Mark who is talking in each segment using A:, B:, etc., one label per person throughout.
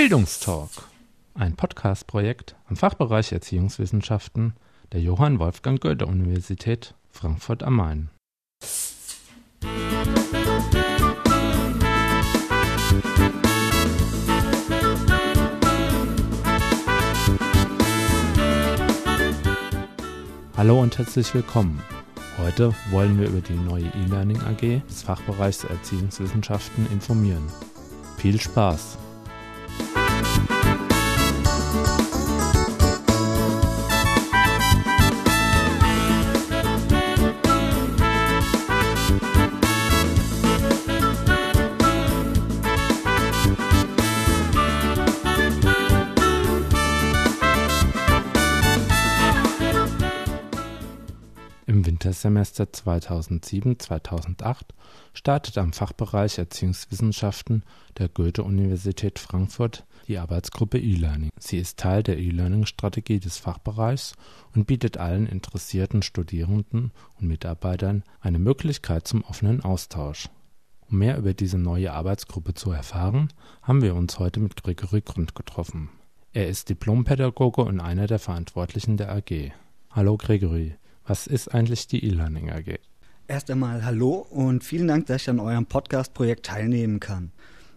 A: Bildungstalk, ein Podcast-Projekt am Fachbereich Erziehungswissenschaften der Johann Wolfgang Goethe Universität Frankfurt am Main. Hallo und herzlich willkommen. Heute wollen wir über die neue E-Learning AG des Fachbereichs Erziehungswissenschaften informieren. Viel Spaß! Wintersemester 2007/2008 startete am Fachbereich Erziehungswissenschaften der Goethe-Universität Frankfurt die Arbeitsgruppe E-Learning. Sie ist Teil der E-Learning-Strategie des Fachbereichs und bietet allen interessierten Studierenden und Mitarbeitern eine Möglichkeit zum offenen Austausch. Um mehr über diese neue Arbeitsgruppe zu erfahren, haben wir uns heute mit Gregory Grund getroffen. Er ist Diplompädagoge und einer der Verantwortlichen der AG. Hallo Gregory. Was ist eigentlich die E-Learning AG?
B: Erst einmal hallo und vielen Dank, dass ich an eurem Podcast-Projekt teilnehmen kann.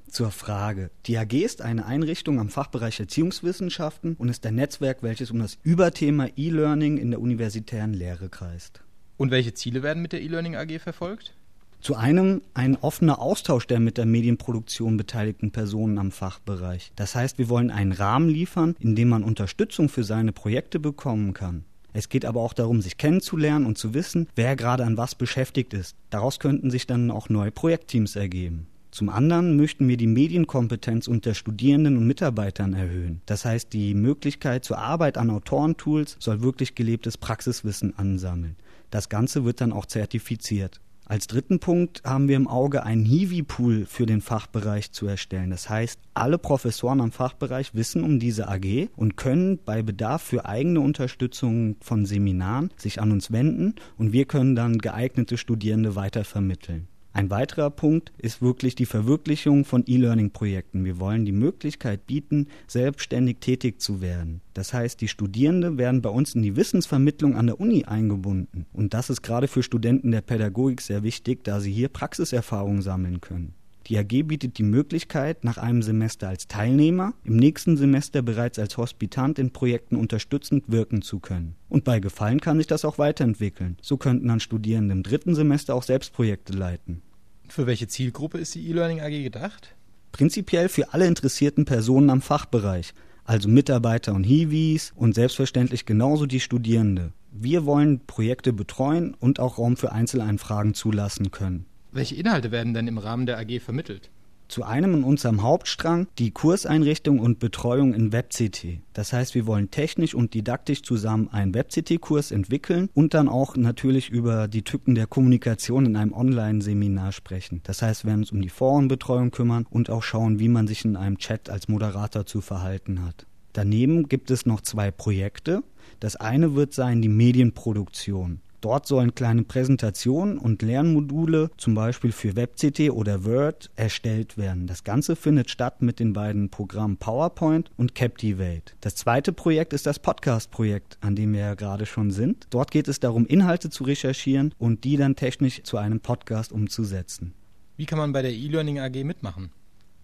B: Zur Frage. Die AG ist eine Einrichtung am Fachbereich Erziehungswissenschaften und ist ein Netzwerk, welches um das Überthema E-Learning in der universitären Lehre kreist.
C: Und welche Ziele werden mit der E-Learning AG verfolgt?
B: Zu einem ein offener Austausch der mit der Medienproduktion beteiligten Personen am Fachbereich. Das heißt, wir wollen einen Rahmen liefern, in dem man Unterstützung für seine Projekte bekommen kann. Es geht aber auch darum, sich kennenzulernen und zu wissen, wer gerade an was beschäftigt ist. Daraus könnten sich dann auch neue Projektteams ergeben. Zum anderen möchten wir die Medienkompetenz unter Studierenden und Mitarbeitern erhöhen. Das heißt, die Möglichkeit zur Arbeit an Autorentools soll wirklich gelebtes Praxiswissen ansammeln. Das Ganze wird dann auch zertifiziert. Als dritten Punkt haben wir im Auge einen Hiwi-Pool für den Fachbereich zu erstellen. Das heißt, alle Professoren am Fachbereich wissen um diese AG und können bei Bedarf für eigene Unterstützung von Seminaren sich an uns wenden und wir können dann geeignete Studierende weitervermitteln. Ein weiterer Punkt ist wirklich die Verwirklichung von E-Learning-Projekten. Wir wollen die Möglichkeit bieten, selbstständig tätig zu werden. Das heißt, die Studierenden werden bei uns in die Wissensvermittlung an der Uni eingebunden. Und das ist gerade für Studenten der Pädagogik sehr wichtig, da sie hier Praxiserfahrung sammeln können. Die AG bietet die Möglichkeit, nach einem Semester als Teilnehmer, im nächsten Semester bereits als Hospitant in Projekten unterstützend wirken zu können. Und bei Gefallen kann sich das auch weiterentwickeln. So könnten dann Studierende im dritten Semester auch selbst Projekte leiten.
C: Für welche Zielgruppe ist die E-Learning AG gedacht?
B: Prinzipiell für alle interessierten Personen am Fachbereich, also Mitarbeiter und Hiwis und selbstverständlich genauso die Studierende. Wir wollen Projekte betreuen und auch Raum für Einzeleinfragen zulassen können.
C: Welche Inhalte werden denn im Rahmen der AG vermittelt?
B: Zu einem in unserem Hauptstrang die Kurseinrichtung und Betreuung in WebCT. Das heißt, wir wollen technisch und didaktisch zusammen einen WebCT-Kurs entwickeln und dann auch natürlich über die Tücken der Kommunikation in einem Online-Seminar sprechen. Das heißt, wir werden uns um die Forenbetreuung kümmern und auch schauen, wie man sich in einem Chat als Moderator zu verhalten hat. Daneben gibt es noch zwei Projekte. Das eine wird sein die Medienproduktion. Dort sollen kleine Präsentationen und Lernmodule, zum Beispiel für WebCT oder Word, erstellt werden. Das Ganze findet statt mit den beiden Programmen PowerPoint und Captivate. Das zweite Projekt ist das Podcast-Projekt, an dem wir ja gerade schon sind. Dort geht es darum, Inhalte zu recherchieren und die dann technisch zu einem Podcast umzusetzen.
C: Wie kann man bei der E-Learning AG mitmachen?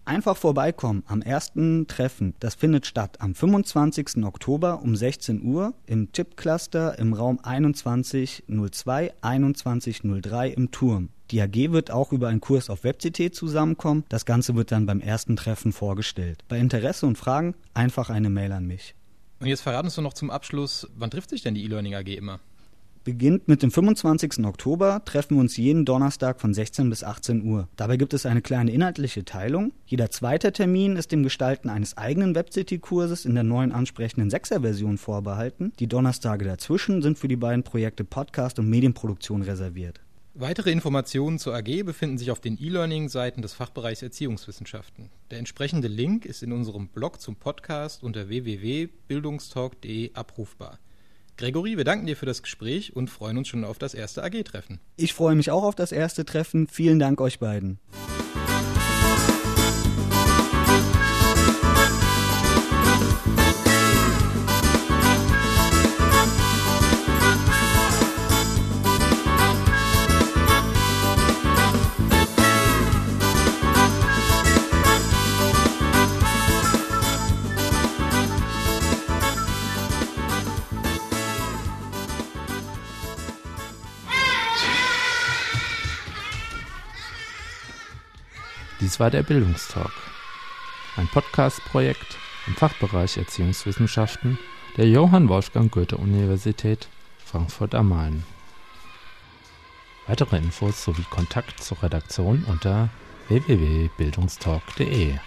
B: Einfach vorbeikommen am ersten Treffen. Das findet statt am 25. Oktober um 16 Uhr im Chip-Cluster im Raum 2102 2103 im Turm. Die AG wird auch über einen Kurs auf WebCT zusammenkommen. Das Ganze wird dann beim ersten Treffen vorgestellt. Bei Interesse und Fragen einfach eine Mail an mich.
C: Und jetzt verraten Sie noch zum Abschluss, wann trifft sich denn die E-Learning AG immer?
B: Beginnt mit dem 25. Oktober, treffen wir uns jeden Donnerstag von 16 bis 18 Uhr. Dabei gibt es eine kleine inhaltliche Teilung. Jeder zweite Termin ist dem Gestalten eines eigenen WebCity-Kurses in der neuen ansprechenden 6er-Version vorbehalten. Die Donnerstage dazwischen sind für die beiden Projekte Podcast und Medienproduktion reserviert.
C: Weitere Informationen zur AG befinden sich auf den E-Learning-Seiten des Fachbereichs Erziehungswissenschaften. Der entsprechende Link ist in unserem Blog zum Podcast unter www.bildungstalk.de abrufbar. Gregory, wir danken dir für das Gespräch und freuen uns schon auf das erste AG-Treffen.
B: Ich freue mich auch auf das erste Treffen. Vielen Dank euch beiden.
A: Dies war der Bildungstalk, ein Podcast-Projekt im Fachbereich Erziehungswissenschaften der Johann Wolfgang Goethe-Universität Frankfurt am Main. Weitere Infos sowie Kontakt zur Redaktion unter www.bildungstalk.de